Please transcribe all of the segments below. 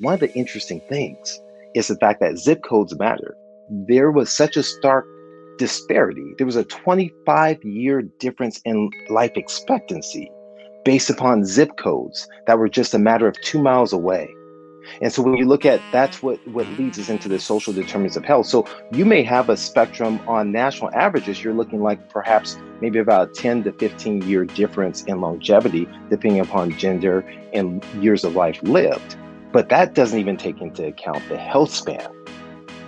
one of the interesting things is the fact that zip codes matter. There was such a stark disparity. There was a 25 year difference in life expectancy based upon zip codes that were just a matter of two miles away. And so when you look at that's what what leads us into the social determinants of health. So you may have a spectrum on national averages. You're looking like perhaps maybe about 10 to 15 year difference in longevity, depending upon gender and years of life lived. But that doesn't even take into account the health span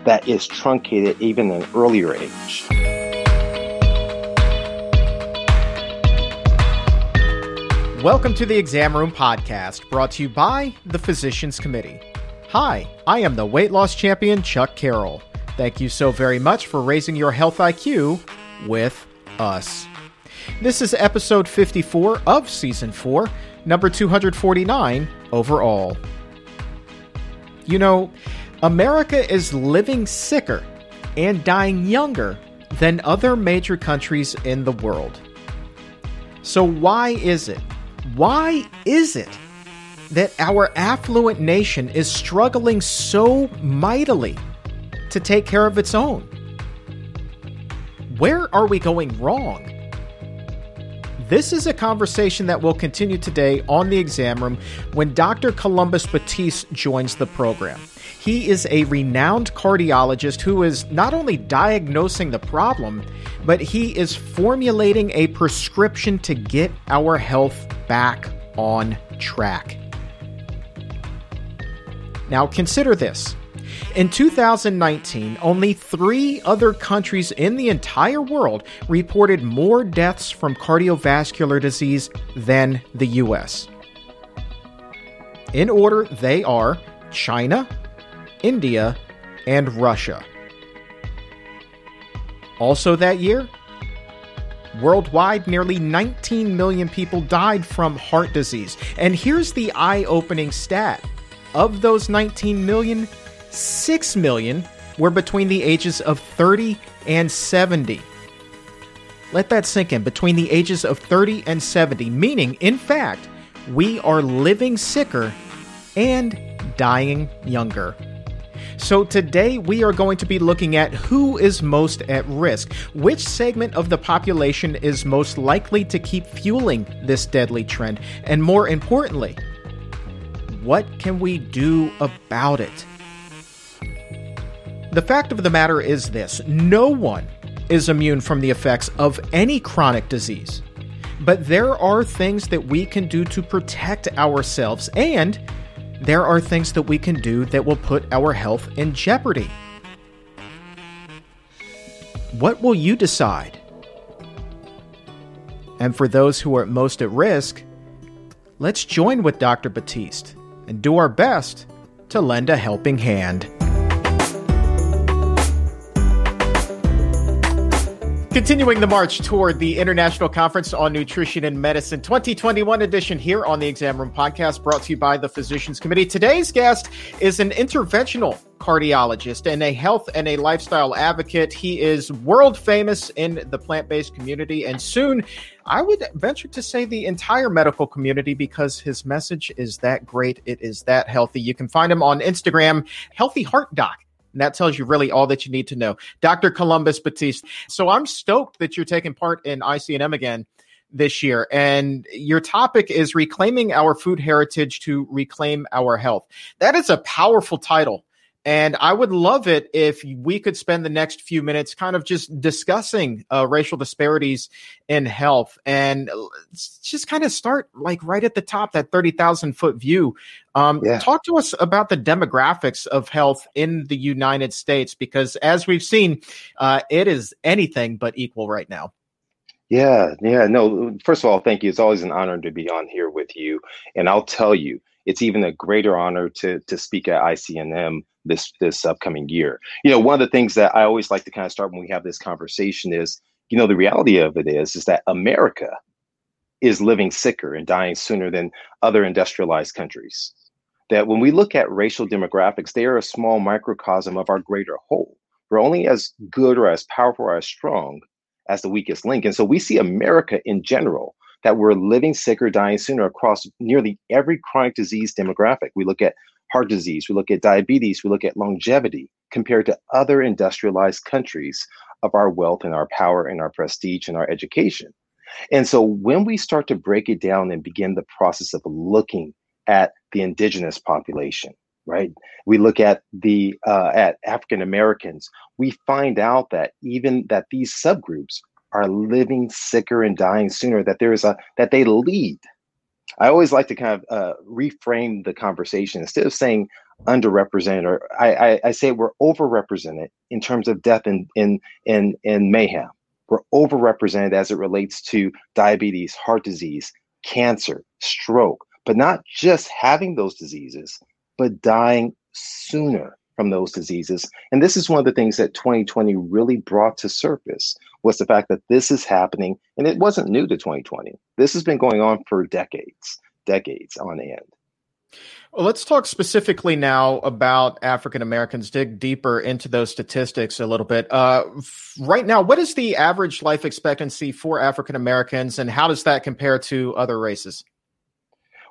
that is truncated even an earlier age. Welcome to the Exam Room Podcast, brought to you by the Physicians Committee. Hi, I am the weight loss champion, Chuck Carroll. Thank you so very much for raising your health IQ with us. This is episode 54 of season 4, number 249 overall. You know, America is living sicker and dying younger than other major countries in the world. So, why is it why is it that our affluent nation is struggling so mightily to take care of its own? Where are we going wrong? This is a conversation that will continue today on the exam room when Dr. Columbus Batiste joins the program. He is a renowned cardiologist who is not only diagnosing the problem, but he is formulating a prescription to get our health back on track. Now, consider this. In 2019, only three other countries in the entire world reported more deaths from cardiovascular disease than the US. In order, they are China, India, and Russia. Also, that year, worldwide, nearly 19 million people died from heart disease. And here's the eye opening stat of those 19 million, 6 million were between the ages of 30 and 70. Let that sink in between the ages of 30 and 70, meaning, in fact, we are living sicker and dying younger. So today we are going to be looking at who is most at risk, which segment of the population is most likely to keep fueling this deadly trend, and more importantly, what can we do about it? The fact of the matter is this no one is immune from the effects of any chronic disease. But there are things that we can do to protect ourselves and there are things that we can do that will put our health in jeopardy. What will you decide? And for those who are most at risk, let's join with Dr. Batiste and do our best to lend a helping hand. Continuing the march toward the International Conference on Nutrition and Medicine 2021 edition here on the Exam Room Podcast, brought to you by the Physicians Committee. Today's guest is an interventional cardiologist and a health and a lifestyle advocate. He is world famous in the plant based community and soon, I would venture to say, the entire medical community because his message is that great. It is that healthy. You can find him on Instagram, Healthy Heart Doc. And that tells you really all that you need to know. Dr. Columbus Batiste. So I'm stoked that you're taking part in ICNM again this year. And your topic is reclaiming our food heritage to reclaim our health. That is a powerful title. And I would love it if we could spend the next few minutes kind of just discussing uh, racial disparities in health and just kind of start like right at the top, that 30,000 foot view. Um, yeah. Talk to us about the demographics of health in the United States, because as we've seen, uh, it is anything but equal right now. Yeah, yeah. No, first of all, thank you. It's always an honor to be on here with you. And I'll tell you, it's even a greater honor to to speak at ICNM this this upcoming year. You know, one of the things that I always like to kind of start when we have this conversation is, you know, the reality of it is is that America is living sicker and dying sooner than other industrialized countries. That when we look at racial demographics, they are a small microcosm of our greater whole. We're only as good or as powerful or as strong as the weakest link. And so we see America in general that we're living sicker, dying sooner across nearly every chronic disease demographic. We look at heart disease, we look at diabetes, we look at longevity compared to other industrialized countries of our wealth and our power and our prestige and our education. And so when we start to break it down and begin the process of looking at the indigenous population, right? We look at the uh, at African Americans. We find out that even that these subgroups are living sicker and dying sooner. That there is a that they lead. I always like to kind of uh, reframe the conversation instead of saying underrepresented, or I, I, I say we're overrepresented in terms of death in in in in mayhem. We're overrepresented as it relates to diabetes, heart disease, cancer, stroke, but not just having those diseases, but dying sooner from those diseases. And this is one of the things that 2020 really brought to surface was the fact that this is happening and it wasn't new to 2020. This has been going on for decades, decades on end. Well, let's talk specifically now about African Americans. Dig deeper into those statistics a little bit. Uh, right now, what is the average life expectancy for African Americans, and how does that compare to other races?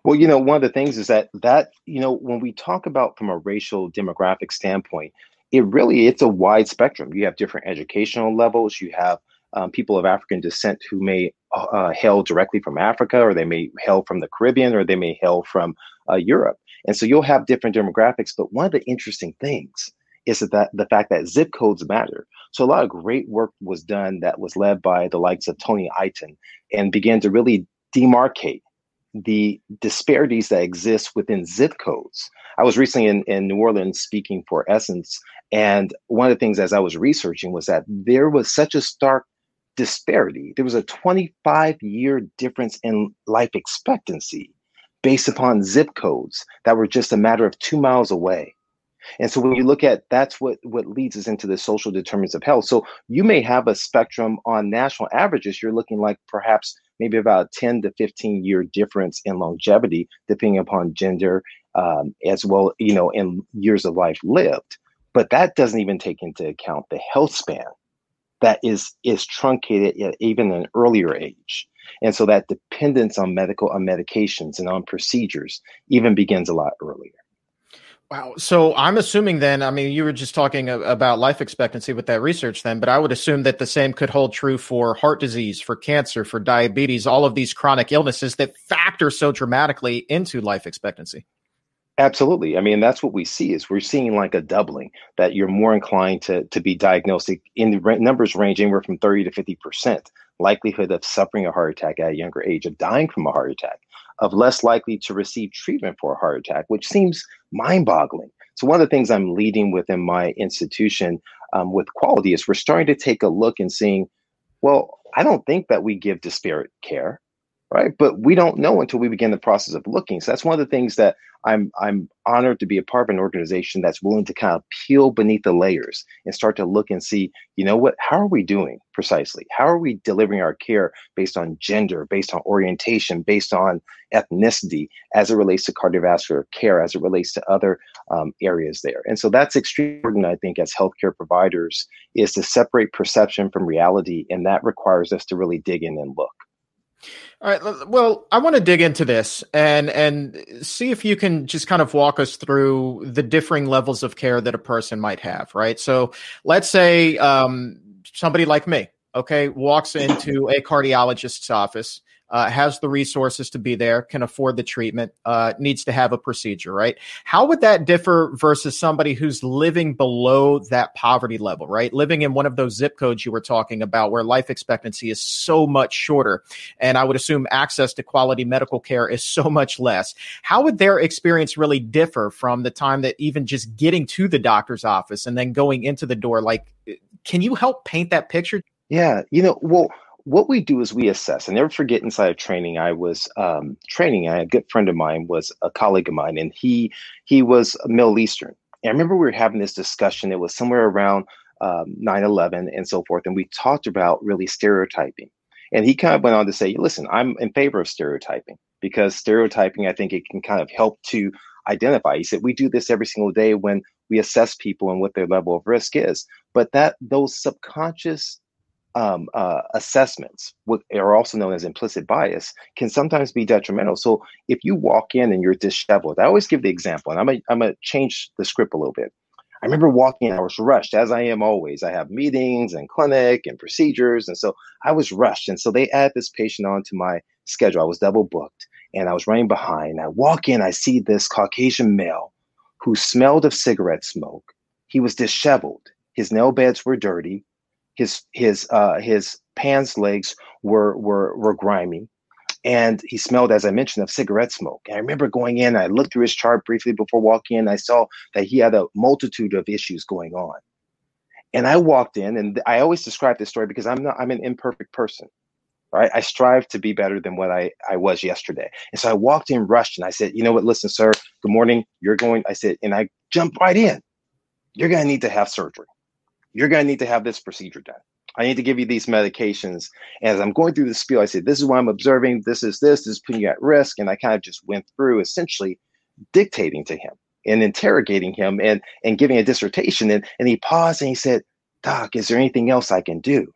Well, you know, one of the things is that that you know when we talk about from a racial demographic standpoint, it really it's a wide spectrum. You have different educational levels. You have um, people of African descent who may uh, hail directly from Africa, or they may hail from the Caribbean, or they may hail from uh, Europe. And so you'll have different demographics. But one of the interesting things is that, that the fact that zip codes matter. So a lot of great work was done that was led by the likes of Tony Iton and began to really demarcate the disparities that exist within zip codes. I was recently in, in New Orleans speaking for Essence, and one of the things as I was researching was that there was such a stark disparity. There was a 25 year difference in life expectancy based upon zip codes that were just a matter of two miles away. And so when you look at that's what what leads us into the social determinants of health. So you may have a spectrum on national averages. You're looking like perhaps maybe about 10 to 15 year difference in longevity, depending upon gender, um, as well, you know, in years of life lived. But that doesn't even take into account the health span that is is truncated at even an earlier age. And so that dependence on medical on medications and on procedures even begins a lot earlier. Wow. So I'm assuming then, I mean, you were just talking about life expectancy with that research then, but I would assume that the same could hold true for heart disease, for cancer, for diabetes, all of these chronic illnesses that factor so dramatically into life expectancy. Absolutely. I mean, that's what we see is we're seeing like a doubling that you're more inclined to, to be diagnosed in the numbers range anywhere from 30 to 50% likelihood of suffering a heart attack at a younger age, of dying from a heart attack, of less likely to receive treatment for a heart attack, which seems mind boggling. So, one of the things I'm leading within my institution um, with quality is we're starting to take a look and seeing, well, I don't think that we give disparate care, right? But we don't know until we begin the process of looking. So, that's one of the things that I'm I'm honored to be a part of an organization that's willing to kind of peel beneath the layers and start to look and see, you know what, how are we doing precisely? How are we delivering our care based on gender, based on orientation, based on ethnicity, as it relates to cardiovascular care, as it relates to other um, areas there? And so that's extremely important, I think, as healthcare providers, is to separate perception from reality, and that requires us to really dig in and look. All right. Well, I want to dig into this and and see if you can just kind of walk us through the differing levels of care that a person might have. Right. So let's say um, somebody like me, okay, walks into a cardiologist's office uh, has the resources to be there, can afford the treatment, uh, needs to have a procedure, right? How would that differ versus somebody who's living below that poverty level, right? Living in one of those zip codes you were talking about where life expectancy is so much shorter. And I would assume access to quality medical care is so much less. How would their experience really differ from the time that even just getting to the doctor's office and then going into the door? Like, can you help paint that picture? Yeah, you know, well, what we do is we assess. I never forget inside of training, I was um, training. A good friend of mine was a colleague of mine, and he he was a Middle Eastern. And I remember we were having this discussion. It was somewhere around um, 9/11 and so forth, and we talked about really stereotyping. And he kind of went on to say, "Listen, I'm in favor of stereotyping because stereotyping, I think, it can kind of help to identify." He said, "We do this every single day when we assess people and what their level of risk is, but that those subconscious um, uh, assessments, what are also known as implicit bias, can sometimes be detrimental. So if you walk in and you're disheveled, I always give the example, and I'm gonna, I'm gonna change the script a little bit. I remember walking in, I was rushed, as I am always. I have meetings and clinic and procedures, and so I was rushed. And so they add this patient onto my schedule. I was double booked, and I was running behind. I walk in, I see this Caucasian male who smelled of cigarette smoke. He was disheveled. His nail beds were dirty his his uh, his pants legs were were were grimy, and he smelled, as I mentioned, of cigarette smoke. And I remember going in. I looked through his chart briefly before walking in. I saw that he had a multitude of issues going on. And I walked in, and I always describe this story because I'm not I'm an imperfect person. Right? I strive to be better than what I, I was yesterday. And so I walked in rushed and I said, you know what, listen, sir, good morning. You're going, I said, and I jumped right in. You're gonna need to have surgery you're going to need to have this procedure done. I need to give you these medications. As I'm going through the spiel, I said, this is what I'm observing. This is this. This is putting you at risk. And I kind of just went through essentially dictating to him and interrogating him and, and giving a dissertation. And, and he paused and he said, Doc, is there anything else I can do?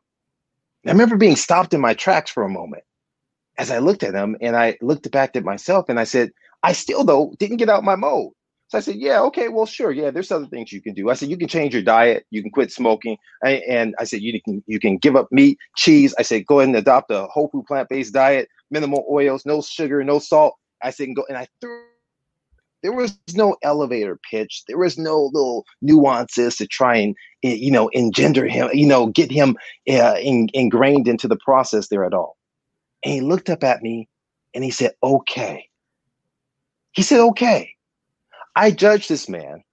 And I remember being stopped in my tracks for a moment as I looked at him and I looked back at myself and I said, I still, though, didn't get out my mode. So I said, yeah, okay, well, sure, yeah. There's other things you can do. I said, you can change your diet, you can quit smoking, and I said, you can you can give up meat, cheese. I said, go ahead and adopt a whole food plant based diet, minimal oils, no sugar, no salt. I said, go, and I threw. There was no elevator pitch. There was no little nuances to try and eh, you know engender him, you know, get him uh, in, ingrained into the process there at all. And he looked up at me, and he said, okay. He said, okay. I judged this man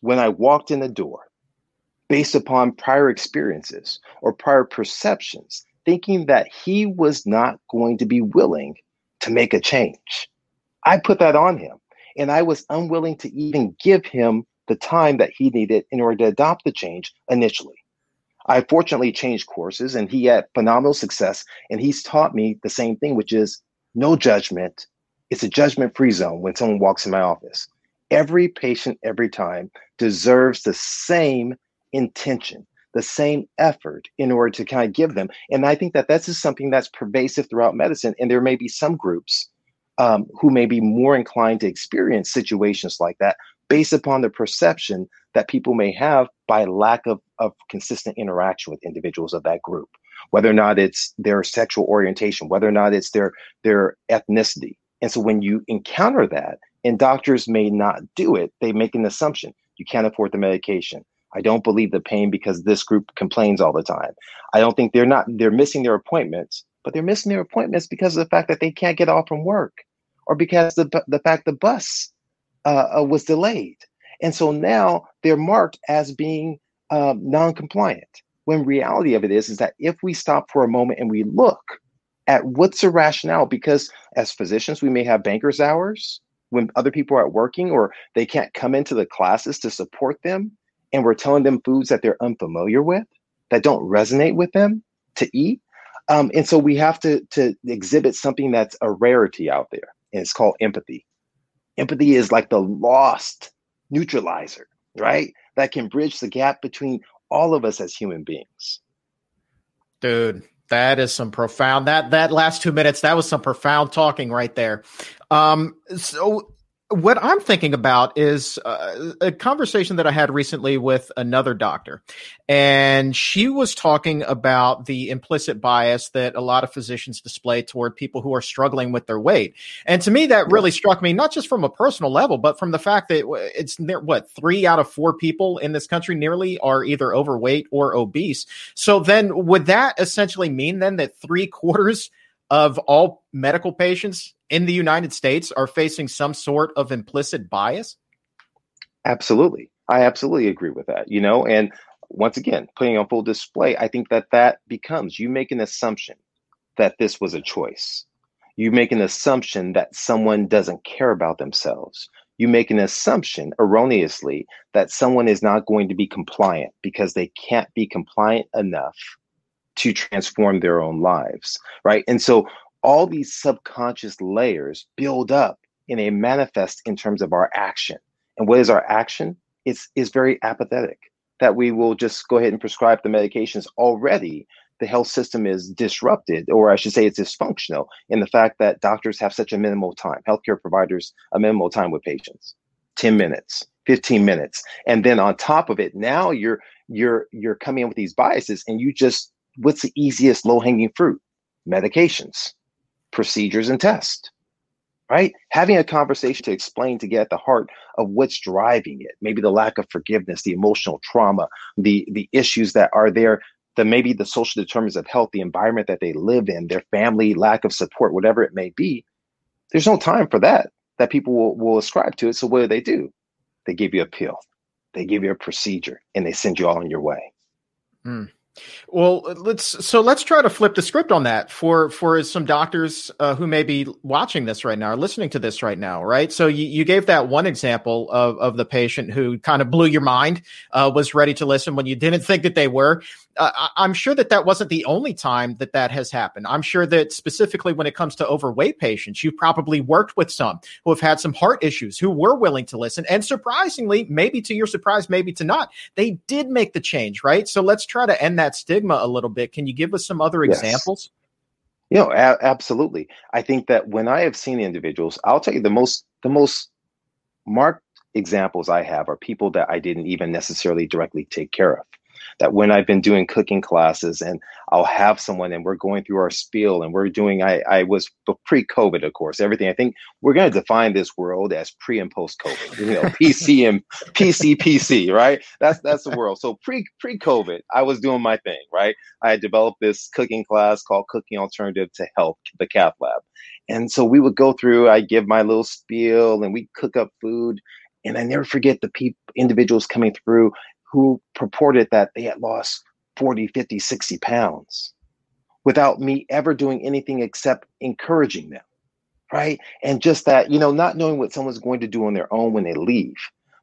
when I walked in the door based upon prior experiences or prior perceptions, thinking that he was not going to be willing to make a change. I put that on him, and I was unwilling to even give him the time that he needed in order to adopt the change initially. I fortunately changed courses, and he had phenomenal success. And he's taught me the same thing, which is no judgment. It's a judgment free zone when someone walks in my office every patient every time deserves the same intention the same effort in order to kind of give them. And i think that that's just something that's pervasive throughout medicine and there may be some groups um, who may be more inclined to experience situations like that based upon the perception that people may have by lack of, of consistent interaction with individuals of that group. Whether or not it's their sexual orientation whether or not it's their their ethnicity. And so when you encounter that and doctors may not do it. They make an assumption. You can't afford the medication. I don't believe the pain because this group complains all the time. I don't think they're not they're missing their appointments, but they're missing their appointments because of the fact that they can't get off from work or because the the fact the bus uh, uh, was delayed. And so now they're marked as being um, non-compliant. When reality of it is is that if we stop for a moment and we look at what's the rationale, because as physicians we may have banker's hours, when other people are working or they can't come into the classes to support them and we're telling them foods that they're unfamiliar with that don't resonate with them to eat um, and so we have to to exhibit something that's a rarity out there and it's called empathy. Empathy is like the lost neutralizer right? That can bridge the gap between all of us as human beings. Dude that is some profound that that last two minutes that was some profound talking right there. Um so what I'm thinking about is uh, a conversation that I had recently with another doctor, and she was talking about the implicit bias that a lot of physicians display toward people who are struggling with their weight. And to me, that really struck me, not just from a personal level, but from the fact that it's what three out of four people in this country nearly are either overweight or obese. So then, would that essentially mean then that three quarters of all medical patients in the United States are facing some sort of implicit bias? Absolutely. I absolutely agree with that. You know, and once again, putting on full display, I think that that becomes you make an assumption that this was a choice. You make an assumption that someone doesn't care about themselves. You make an assumption erroneously that someone is not going to be compliant because they can't be compliant enough to transform their own lives, right? And so all these subconscious layers build up in a manifest in terms of our action. And what is our action? It's is very apathetic that we will just go ahead and prescribe the medications already the health system is disrupted, or I should say it's dysfunctional, in the fact that doctors have such a minimal time, healthcare providers a minimal time with patients, 10 minutes, 15 minutes. And then on top of it, now you're you're you're coming in with these biases and you just what's the easiest low-hanging fruit? Medications, procedures, and tests. Right? Having a conversation to explain to get at the heart of what's driving it, maybe the lack of forgiveness, the emotional trauma, the the issues that are there the maybe the social determinants of health, the environment that they live in, their family, lack of support, whatever it may be, there's no time for that that people will, will ascribe to it. So what do they do? They give you a pill, they give you a procedure, and they send you all on your way. Mm. Well, let's so let's try to flip the script on that for for some doctors uh, who may be watching this right now or listening to this right now, right? So you, you gave that one example of of the patient who kind of blew your mind, uh, was ready to listen when you didn't think that they were uh, I'm sure that that wasn't the only time that that has happened. I'm sure that specifically when it comes to overweight patients, you probably worked with some who have had some heart issues who were willing to listen. And surprisingly, maybe to your surprise, maybe to not, they did make the change, right? So let's try to end that stigma a little bit. Can you give us some other yes. examples? You know, a- absolutely. I think that when I have seen individuals, I'll tell you the most the most marked examples I have are people that I didn't even necessarily directly take care of that when I've been doing cooking classes and I'll have someone and we're going through our spiel and we're doing, I, I was pre-COVID, of course, everything. I think we're going to define this world as pre and post COVID, you know, PC and PC, PC, right? That's, that's the world. So pre, pre-COVID, I was doing my thing, right? I had developed this cooking class called Cooking Alternative to Health, the Cath Lab. And so we would go through, I give my little spiel and we cook up food and I never forget the people, individuals coming through who purported that they had lost 40, 50, 60 pounds without me ever doing anything except encouraging them. Right. And just that, you know, not knowing what someone's going to do on their own when they leave,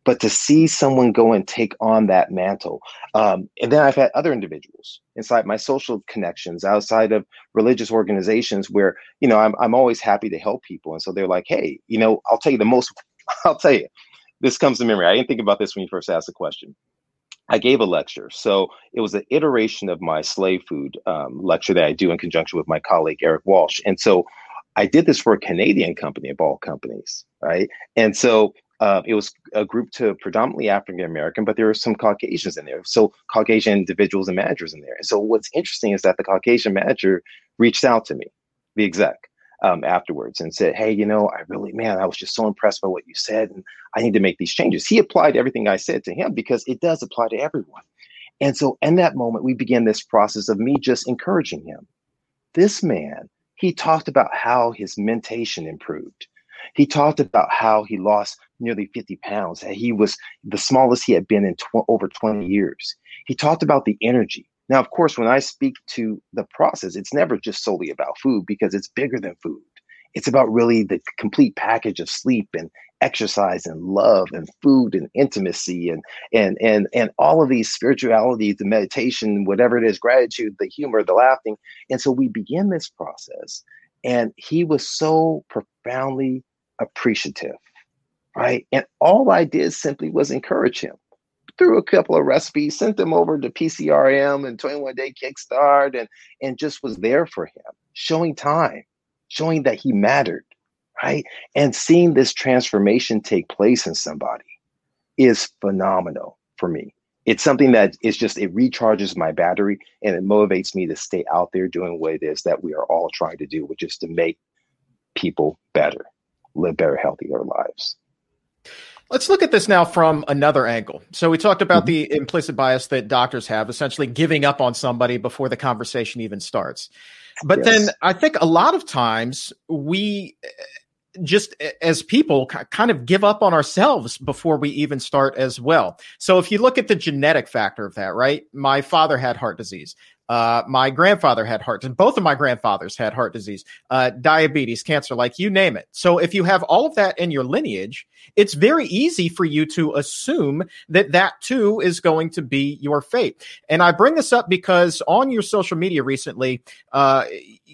but to see someone go and take on that mantle. Um, and then I've had other individuals inside my social connections outside of religious organizations where, you know, I'm, I'm always happy to help people. And so they're like, hey, you know, I'll tell you the most, I'll tell you, this comes to memory. I didn't think about this when you first asked the question. I gave a lecture. So it was an iteration of my slave food um, lecture that I do in conjunction with my colleague, Eric Walsh. And so I did this for a Canadian company of all companies, right? And so uh, it was a group to predominantly African American, but there were some Caucasians in there. So Caucasian individuals and managers in there. And so what's interesting is that the Caucasian manager reached out to me, the exec, um, afterwards and said, Hey, you know, I really, man, I was just so impressed by what you said, and I need to make these changes. He applied everything I said to him because it does apply to everyone. And so, in that moment, we began this process of me just encouraging him. This man, he talked about how his mentation improved. He talked about how he lost nearly 50 pounds, that he was the smallest he had been in tw- over 20 years. He talked about the energy. Now, of course, when I speak to the process, it's never just solely about food because it's bigger than food. It's about really the complete package of sleep and exercise and love and food and intimacy and and and and all of these spiritualities, the meditation, whatever it is, gratitude, the humor, the laughing. And so we begin this process, and he was so profoundly appreciative, right? And all I did simply was encourage him through a couple of recipes, sent them over to PCRM and 21 Day Kickstart, and and just was there for him, showing time, showing that he mattered, right? And seeing this transformation take place in somebody is phenomenal for me. It's something that is just it recharges my battery and it motivates me to stay out there doing what it is that we are all trying to do, which is to make people better, live better, healthier lives. Let's look at this now from another angle. So we talked about mm-hmm. the implicit bias that doctors have, essentially giving up on somebody before the conversation even starts. But yes. then I think a lot of times we just as people kind of give up on ourselves before we even start as well. So if you look at the genetic factor of that, right? My father had heart disease. Uh, my grandfather had heart, and both of my grandfathers had heart disease, uh, diabetes, cancer, like you name it. So if you have all of that in your lineage, it's very easy for you to assume that that too is going to be your fate. And I bring this up because on your social media recently, uh,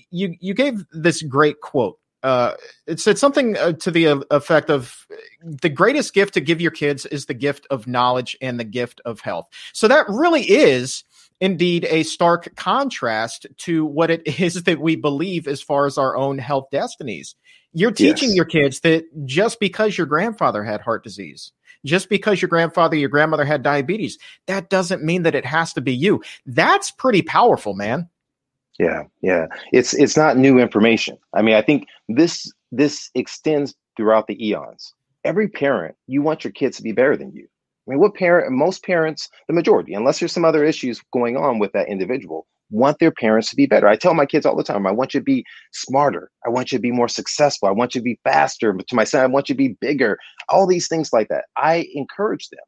you you gave this great quote. Uh, it said something uh, to the effect of the greatest gift to give your kids is the gift of knowledge and the gift of health. So that really is indeed a stark contrast to what it is that we believe as far as our own health destinies. You're teaching yes. your kids that just because your grandfather had heart disease, just because your grandfather, your grandmother had diabetes, that doesn't mean that it has to be you. That's pretty powerful, man. Yeah, yeah. It's it's not new information. I mean, I think this this extends throughout the eons. Every parent, you want your kids to be better than you. I mean, what parent, most parents, the majority, unless there's some other issues going on with that individual, want their parents to be better. I tell my kids all the time, I want you to be smarter. I want you to be more successful. I want you to be faster. But to my son, I want you to be bigger. All these things like that. I encourage them.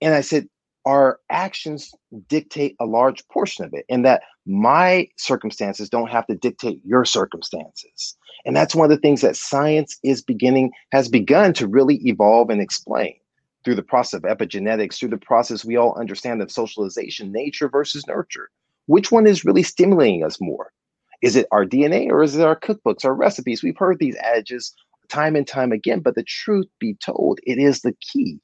And I said, our actions dictate a large portion of it, and that my circumstances don't have to dictate your circumstances. And that's one of the things that science is beginning, has begun to really evolve and explain through the process of epigenetics, through the process we all understand of socialization, nature versus nurture. Which one is really stimulating us more? Is it our DNA or is it our cookbooks, our recipes? We've heard these adages time and time again, but the truth be told, it is the key.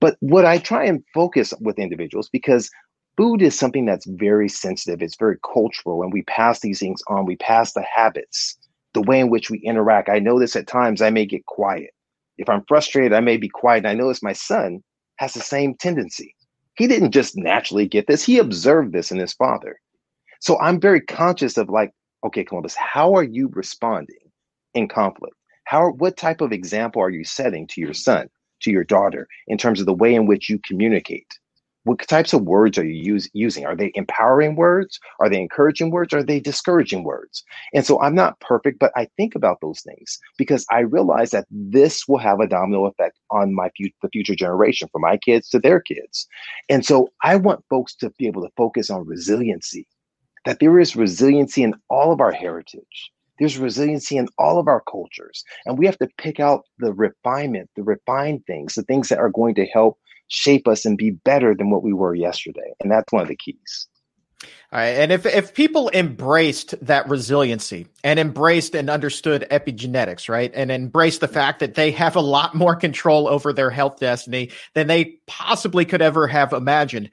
But what I try and focus with individuals, because food is something that's very sensitive, it's very cultural, and we pass these things on, we pass the habits, the way in which we interact. I know this at times I may get quiet. If I'm frustrated, I may be quiet. And I notice my son has the same tendency. He didn't just naturally get this, he observed this in his father. So I'm very conscious of like, okay, Columbus, how are you responding in conflict? How what type of example are you setting to your son, to your daughter, in terms of the way in which you communicate? What types of words are you use, using? Are they empowering words? Are they encouraging words? Are they discouraging words? And so I'm not perfect, but I think about those things because I realize that this will have a domino effect on my fu- the future generation, from my kids to their kids. And so I want folks to be able to focus on resiliency, that there is resiliency in all of our heritage. There's resiliency in all of our cultures. And we have to pick out the refinement, the refined things, the things that are going to help shape us and be better than what we were yesterday. And that's one of the keys. All right. And if, if people embraced that resiliency and embraced and understood epigenetics, right, and embraced the fact that they have a lot more control over their health destiny than they possibly could ever have imagined,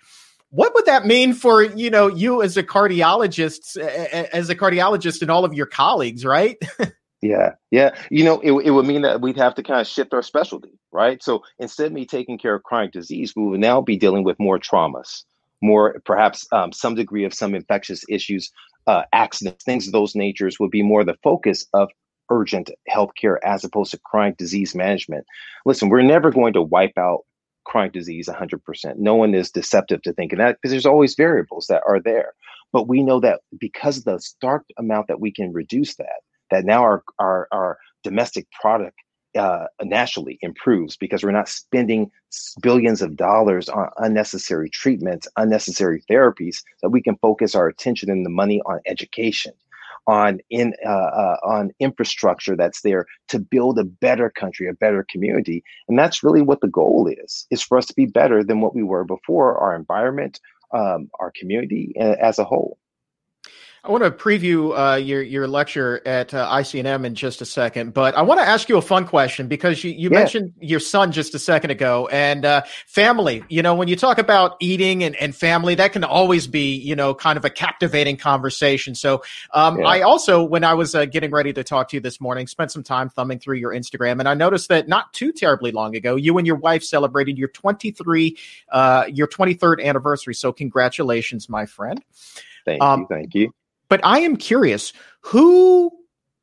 what would that mean for you know you as a cardiologist, as a cardiologist, and all of your colleagues, right? Yeah, yeah. You know, it, it would mean that we'd have to kind of shift our specialty, right? So instead of me taking care of chronic disease, we would now be dealing with more traumas, more perhaps um, some degree of some infectious issues, uh, accidents, things of those natures would be more the focus of urgent healthcare as opposed to chronic disease management. Listen, we're never going to wipe out chronic disease 100%. No one is deceptive to think of that because there's always variables that are there. But we know that because of the stark amount that we can reduce that, that now our our, our domestic product uh, nationally improves because we're not spending billions of dollars on unnecessary treatments, unnecessary therapies. That we can focus our attention and the money on education, on in uh, uh, on infrastructure that's there to build a better country, a better community, and that's really what the goal is: is for us to be better than what we were before, our environment, um, our community as a whole. I want to preview uh, your your lecture at uh, ICNM in just a second, but I want to ask you a fun question because you, you yeah. mentioned your son just a second ago and uh, family. You know, when you talk about eating and, and family, that can always be you know kind of a captivating conversation. So um, yeah. I also, when I was uh, getting ready to talk to you this morning, spent some time thumbing through your Instagram, and I noticed that not too terribly long ago, you and your wife celebrated your twenty three uh, your twenty third anniversary. So congratulations, my friend. Thank um, you. Thank you. But I am curious who,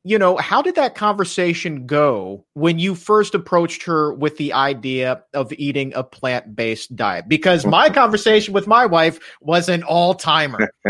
you know, how did that conversation go when you first approached her with the idea of eating a plant based diet? Because my conversation with my wife was an all timer.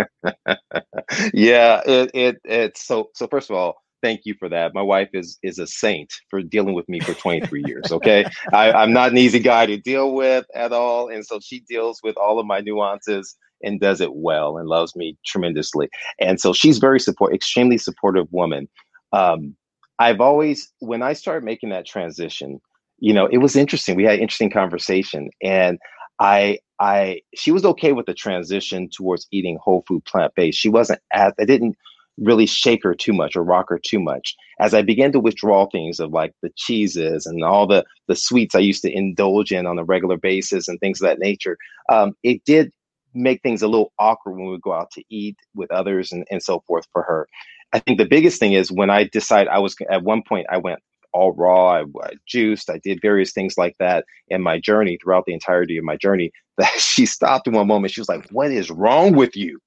yeah, it, it, it's so, so first of all, thank you for that. My wife is is a saint for dealing with me for 23 years. Okay, I, I'm not an easy guy to deal with at all, and so she deals with all of my nuances and does it well and loves me tremendously. And so she's very support, extremely supportive woman. Um, I've always, when I started making that transition, you know, it was interesting. We had interesting conversation, and I, I, she was okay with the transition towards eating whole food, plant based. She wasn't at, I didn't really shake her too much or rock her too much. As I began to withdraw things of like the cheeses and all the the sweets I used to indulge in on a regular basis and things of that nature, um, it did make things a little awkward when we go out to eat with others and, and so forth for her. I think the biggest thing is when I decide I was at one point I went all raw, I, I juiced, I did various things like that in my journey throughout the entirety of my journey. That she stopped in one moment. She was like, "What is wrong with you?"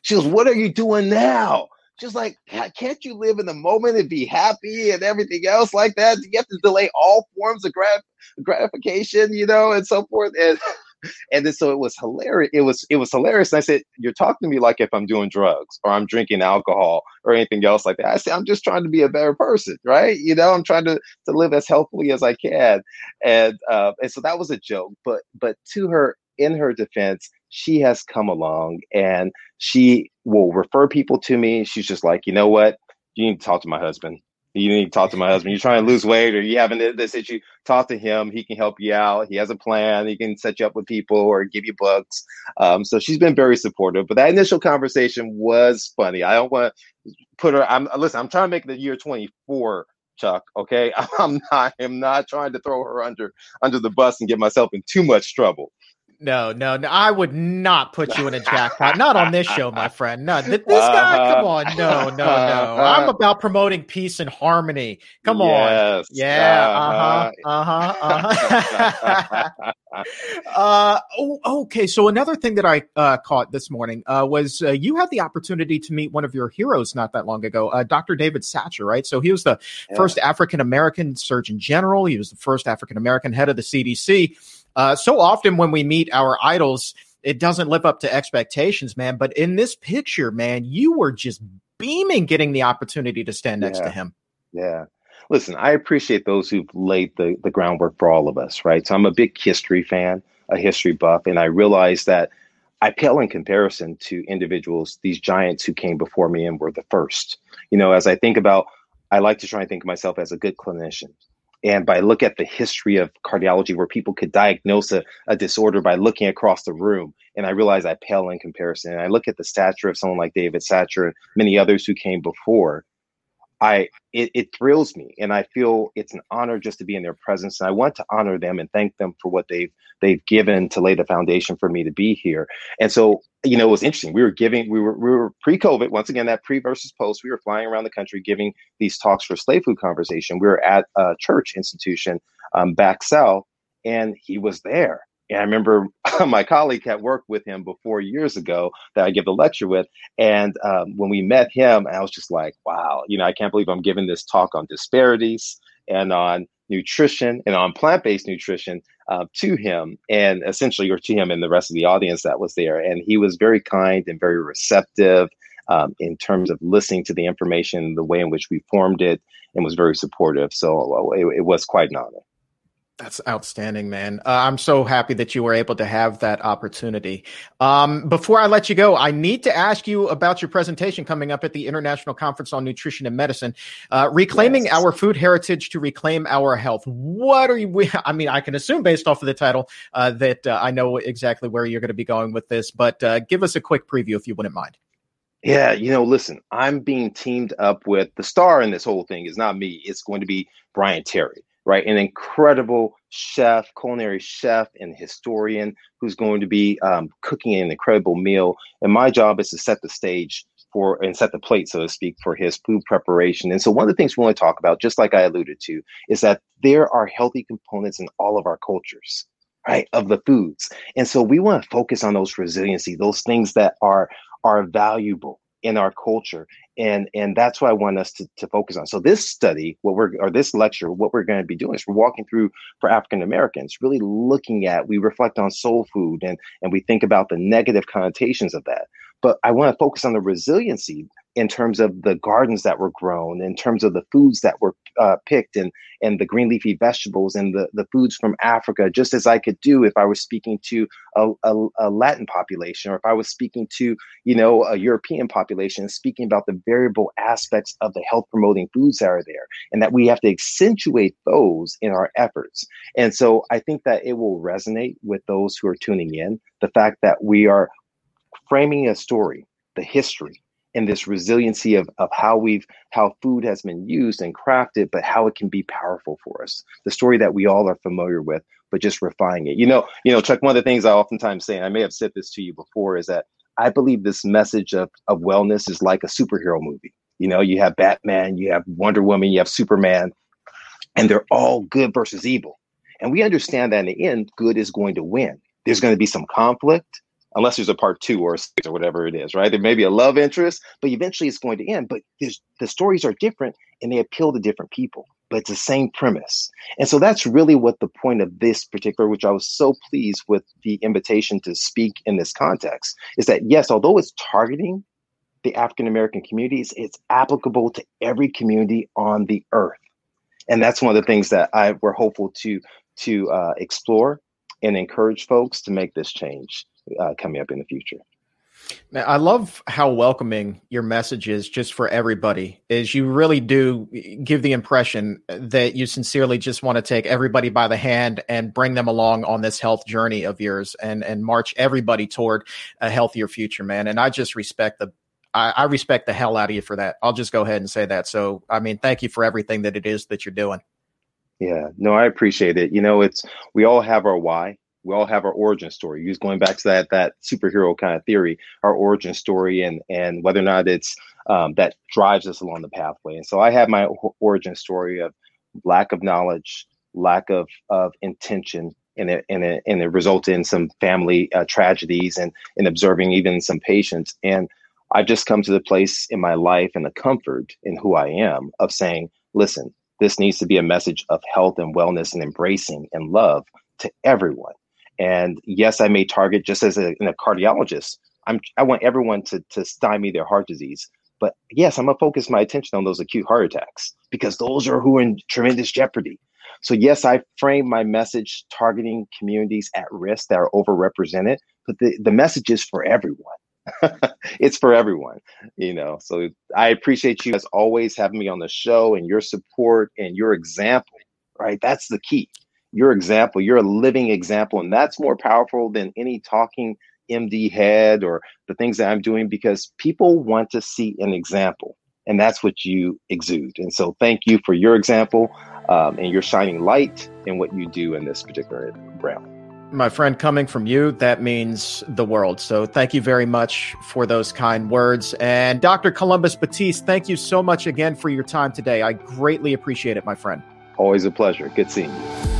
She goes, "What are you doing now?" Just like, can't you live in the moment and be happy and everything else like that? You have to delay all forms of grat- gratification, you know, and so forth. And and then so it was hilarious. It was it was hilarious. And I said, "You're talking to me like if I'm doing drugs or I'm drinking alcohol or anything else like that." I said, "I'm just trying to be a better person, right? You know, I'm trying to to live as healthily as I can." And uh, and so that was a joke. But but to her, in her defense, she has come along and she will refer people to me. She's just like, you know what? You need to talk to my husband. You need to talk to my husband. You're trying to lose weight or you having this issue. Talk to him. He can help you out. He has a plan. He can set you up with people or give you books. Um, so she's been very supportive. But that initial conversation was funny. I don't want to put her. I'm listen. I'm trying to make the year 24 Chuck. Okay, I'm not. I'm not trying to throw her under under the bus and get myself in too much trouble. No, no, no. I would not put you in a jackpot. not on this show, my friend. No, this guy. Uh-huh. Come on. No, no, no. I'm about promoting peace and harmony. Come yes. on. Yeah. Uh huh. Uh huh. Uh oh, okay. So another thing that I uh, caught this morning uh, was uh, you had the opportunity to meet one of your heroes not that long ago, uh, Dr. David Satcher. Right. So he was the yeah. first African American Surgeon General. He was the first African American head of the CDC. Uh, so often when we meet our idols, it doesn't live up to expectations, man. But in this picture, man, you were just beaming getting the opportunity to stand next yeah. to him. Yeah. Listen, I appreciate those who've laid the, the groundwork for all of us, right? So I'm a big history fan, a history buff, and I realize that I pale in comparison to individuals, these giants who came before me and were the first. You know, as I think about, I like to try and think of myself as a good clinician. And by look at the history of cardiology, where people could diagnose a, a disorder by looking across the room, and I realize I pale in comparison. And I look at the stature of someone like David Satcher and many others who came before, I it, it, thrills me and I feel it's an honor just to be in their presence and I want to honor them and thank them for what they've they've given to lay the foundation for me to be here. And so, you know, it was interesting. We were giving we were we were pre-COVID, once again that pre versus post, we were flying around the country giving these talks for slave food conversation. We were at a church institution um, back south and he was there and I remember my colleague had worked with him before years ago that I give the lecture with. And um, when we met him, I was just like, wow, you know, I can't believe I'm giving this talk on disparities and on nutrition and on plant based nutrition uh, to him and essentially, or to him and the rest of the audience that was there. And he was very kind and very receptive. Um, in terms of listening to the information, the way in which we formed it, and was very supportive. So uh, it, it was quite an honor. That's outstanding, man. Uh, I'm so happy that you were able to have that opportunity. Um, before I let you go, I need to ask you about your presentation coming up at the International Conference on Nutrition and Medicine, uh, reclaiming yes. our food heritage to reclaim our health. What are you? I mean, I can assume based off of the title uh, that uh, I know exactly where you're going to be going with this, but uh, give us a quick preview if you wouldn't mind. Yeah, you know, listen, I'm being teamed up with the star in this whole thing is not me. It's going to be Bryant Terry right? An incredible chef, culinary chef, and historian who's going to be um, cooking an incredible meal. And my job is to set the stage for and set the plate, so to speak, for his food preparation. And so, one of the things we want to talk about, just like I alluded to, is that there are healthy components in all of our cultures. Right of the foods, and so we want to focus on those resiliency, those things that are are valuable in our culture and and that's what i want us to, to focus on. So this study what we're or this lecture what we're going to be doing is we're walking through for african americans really looking at we reflect on soul food and and we think about the negative connotations of that. But i want to focus on the resiliency in terms of the gardens that were grown, in terms of the foods that were uh, picked, and and the green leafy vegetables and the, the foods from Africa, just as I could do if I was speaking to a, a, a Latin population or if I was speaking to you know a European population, speaking about the variable aspects of the health promoting foods that are there, and that we have to accentuate those in our efforts. And so I think that it will resonate with those who are tuning in. The fact that we are framing a story, the history, and this resiliency of, of how we've how food has been used and crafted but how it can be powerful for us the story that we all are familiar with but just refining it. You know, you know, Chuck. One of the things I oftentimes say, and I may have said this to you before, is that I believe this message of of wellness is like a superhero movie. You know, you have Batman, you have Wonder Woman, you have Superman, and they're all good versus evil. And we understand that in the end, good is going to win. There's going to be some conflict, unless there's a part two or six or whatever it is, right? There may be a love interest, but eventually it's going to end. But the stories are different and they appeal to different people, but it's the same premise. And so that's really what the point of this particular, which I was so pleased with the invitation to speak in this context, is that yes, although it's targeting the African American communities, it's applicable to every community on the earth. And that's one of the things that I we're hopeful to to uh, explore and encourage folks to make this change uh, coming up in the future. I love how welcoming your message is just for everybody. Is you really do give the impression that you sincerely just want to take everybody by the hand and bring them along on this health journey of yours and and march everybody toward a healthier future, man. And I just respect the I, I respect the hell out of you for that. I'll just go ahead and say that. So I mean, thank you for everything that it is that you're doing. Yeah, no, I appreciate it. You know, it's we all have our why. We all have our origin story. Use going back to that that superhero kind of theory, our origin story, and and whether or not it's um, that drives us along the pathway. And so I have my origin story of lack of knowledge, lack of of intention, and it and it, and it resulted in some family uh, tragedies and in observing even some patients. And I've just come to the place in my life and the comfort in who I am of saying, listen, this needs to be a message of health and wellness and embracing and love to everyone. And yes, I may target just as a, a cardiologist. I'm I want everyone to to stymie their heart disease. But yes, I'm gonna focus my attention on those acute heart attacks because those are who are in tremendous jeopardy. So yes, I frame my message targeting communities at risk that are overrepresented, but the, the message is for everyone. it's for everyone, you know. So I appreciate you as always having me on the show and your support and your example, right? That's the key. Your example, you're a living example, and that's more powerful than any talking MD head or the things that I'm doing because people want to see an example, and that's what you exude. And so, thank you for your example um, and your shining light in what you do in this particular realm my friend, coming from you, that means the world. So thank you very much for those kind words. And Dr. Columbus Batiste, thank you so much again for your time today. I greatly appreciate it, my friend. Always a pleasure. Good seeing you.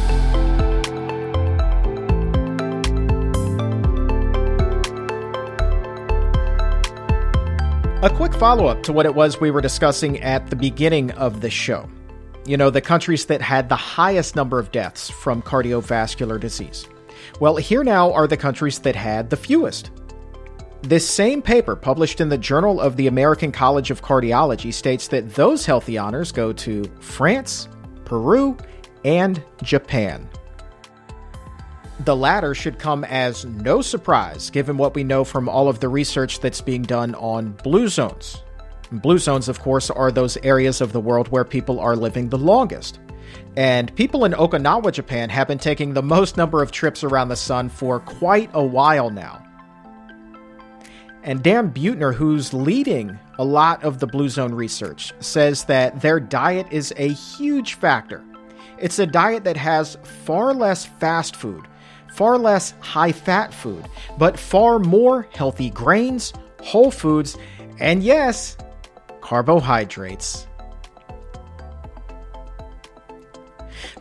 A quick follow up to what it was we were discussing at the beginning of the show. You know, the countries that had the highest number of deaths from cardiovascular disease. Well, here now are the countries that had the fewest. This same paper, published in the Journal of the American College of Cardiology, states that those healthy honors go to France, Peru, and Japan. The latter should come as no surprise given what we know from all of the research that's being done on blue zones. Blue zones, of course, are those areas of the world where people are living the longest. And people in Okinawa, Japan have been taking the most number of trips around the sun for quite a while now. And Dan Buettner, who's leading a lot of the Blue Zone research, says that their diet is a huge factor. It's a diet that has far less fast food, far less high fat food, but far more healthy grains, whole foods, and yes, carbohydrates.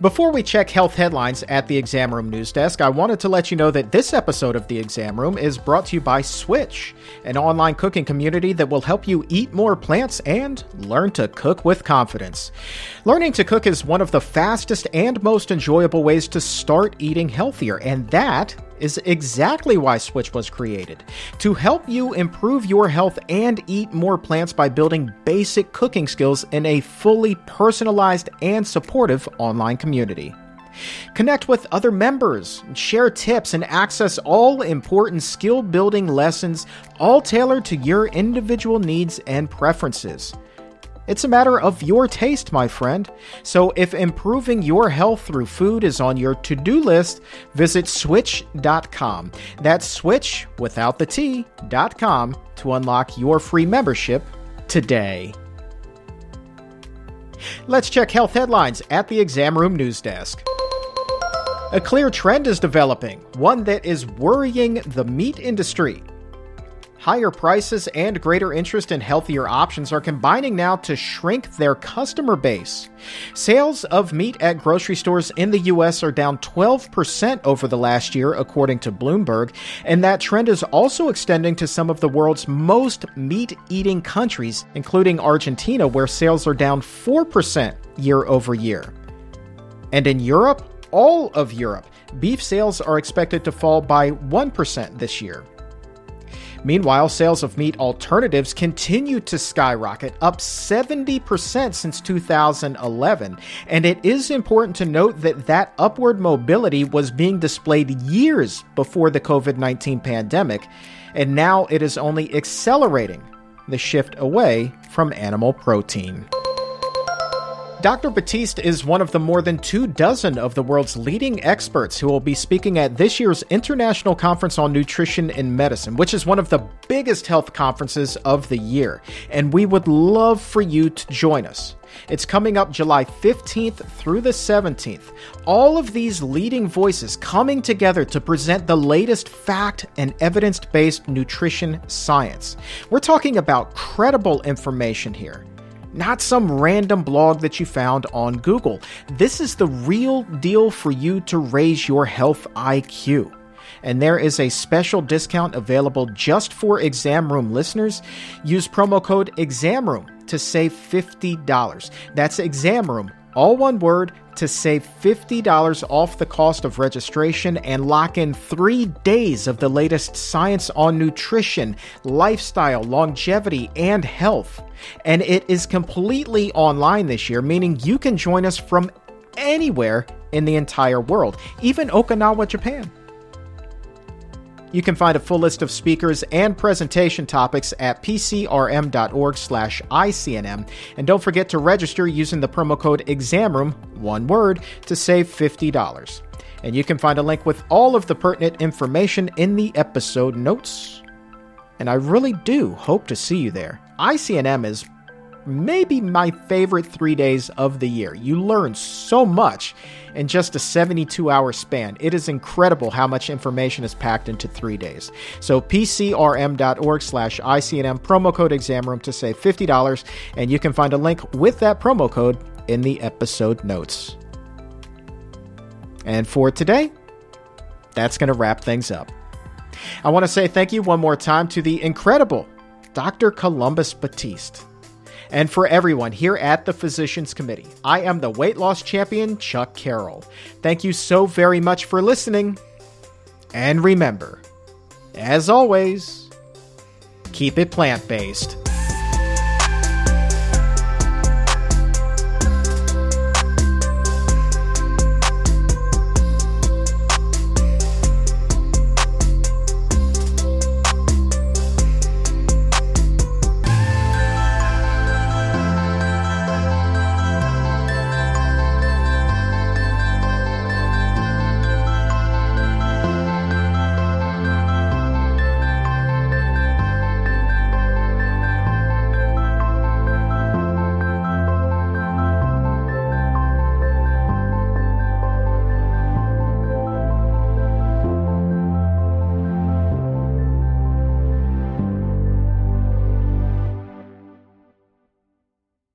Before we check health headlines at the Exam Room News Desk, I wanted to let you know that this episode of the Exam Room is brought to you by Swich, an online cooking community that will help you eat more plants and learn to cook with confidence. Learning to cook is one of the fastest and most enjoyable ways to start eating healthier, and that is exactly why Swich was created to help you improve your health and eat more plants by building basic cooking skills in a fully personalized and supportive online community. Connect with other members, share tips, and access all important skill building lessons, all tailored to your individual needs and preferences. It's a matter of your taste, my friend. So if improving your health through food is on your to do list, visit swich.com. That's switch without the T.com to unlock your free membership today. Let's check health headlines at the Exam Room News Desk. A clear trend is developing, one that is worrying the meat industry. Higher prices and greater interest in healthier options are combining now to shrink their customer base. Sales of meat at grocery stores in the U.S. are down 12% over the last year, according to Bloomberg, and that trend is also extending to some of the world's most meat eating countries, including Argentina, where sales are down 4% year over year. And in Europe, all of Europe, beef sales are expected to fall by 1% this year. Meanwhile, sales of meat alternatives continue to skyrocket, up 70% since 2011. And it is important to note that that upward mobility was being displayed years before the COVID 19 pandemic, and now it is only accelerating the shift away from animal protein. Dr. Batiste is one of the more than two dozen of the world's leading experts who will be speaking at this year's International Conference on Nutrition and Medicine, which is one of the biggest health conferences of the year. And we would love for you to join us. It's coming up July 15th through the 17th. All of these leading voices coming together to present the latest fact and evidence based nutrition science. We're talking about credible information here not some random blog that you found on Google. This is the real deal for you to raise your health IQ. And there is a special discount available just for exam room listeners. Use promo code EXAMROOM to save $50. That's exam room, all one word, to save $50 off the cost of registration and lock in three days of the latest science on nutrition, lifestyle, longevity, and health. And it is completely online this year, meaning you can join us from anywhere in the entire world, even Okinawa, Japan. You can find a full list of speakers and presentation topics at pcrm.org/icnm, and don't forget to register using the promo code EXAMROOM, one word, to save $50. And you can find a link with all of the pertinent information in the episode notes. And I really do hope to see you there. ICNM is maybe my favorite three days of the year. You learn so much in just a 72 hour span. It is incredible how much information is packed into three days. So pcrm.org slash ICNM promo code examroom to save $50, and you can find a link with that promo code in the episode notes. And for today, that's going to wrap things up. I want to say thank you one more time to the incredible Dr. Columbus Batiste. And for everyone here at the Physicians Committee, I am the weight loss champion, Chuck Carroll. Thank you so very much for listening. And remember, as always, keep it plant based.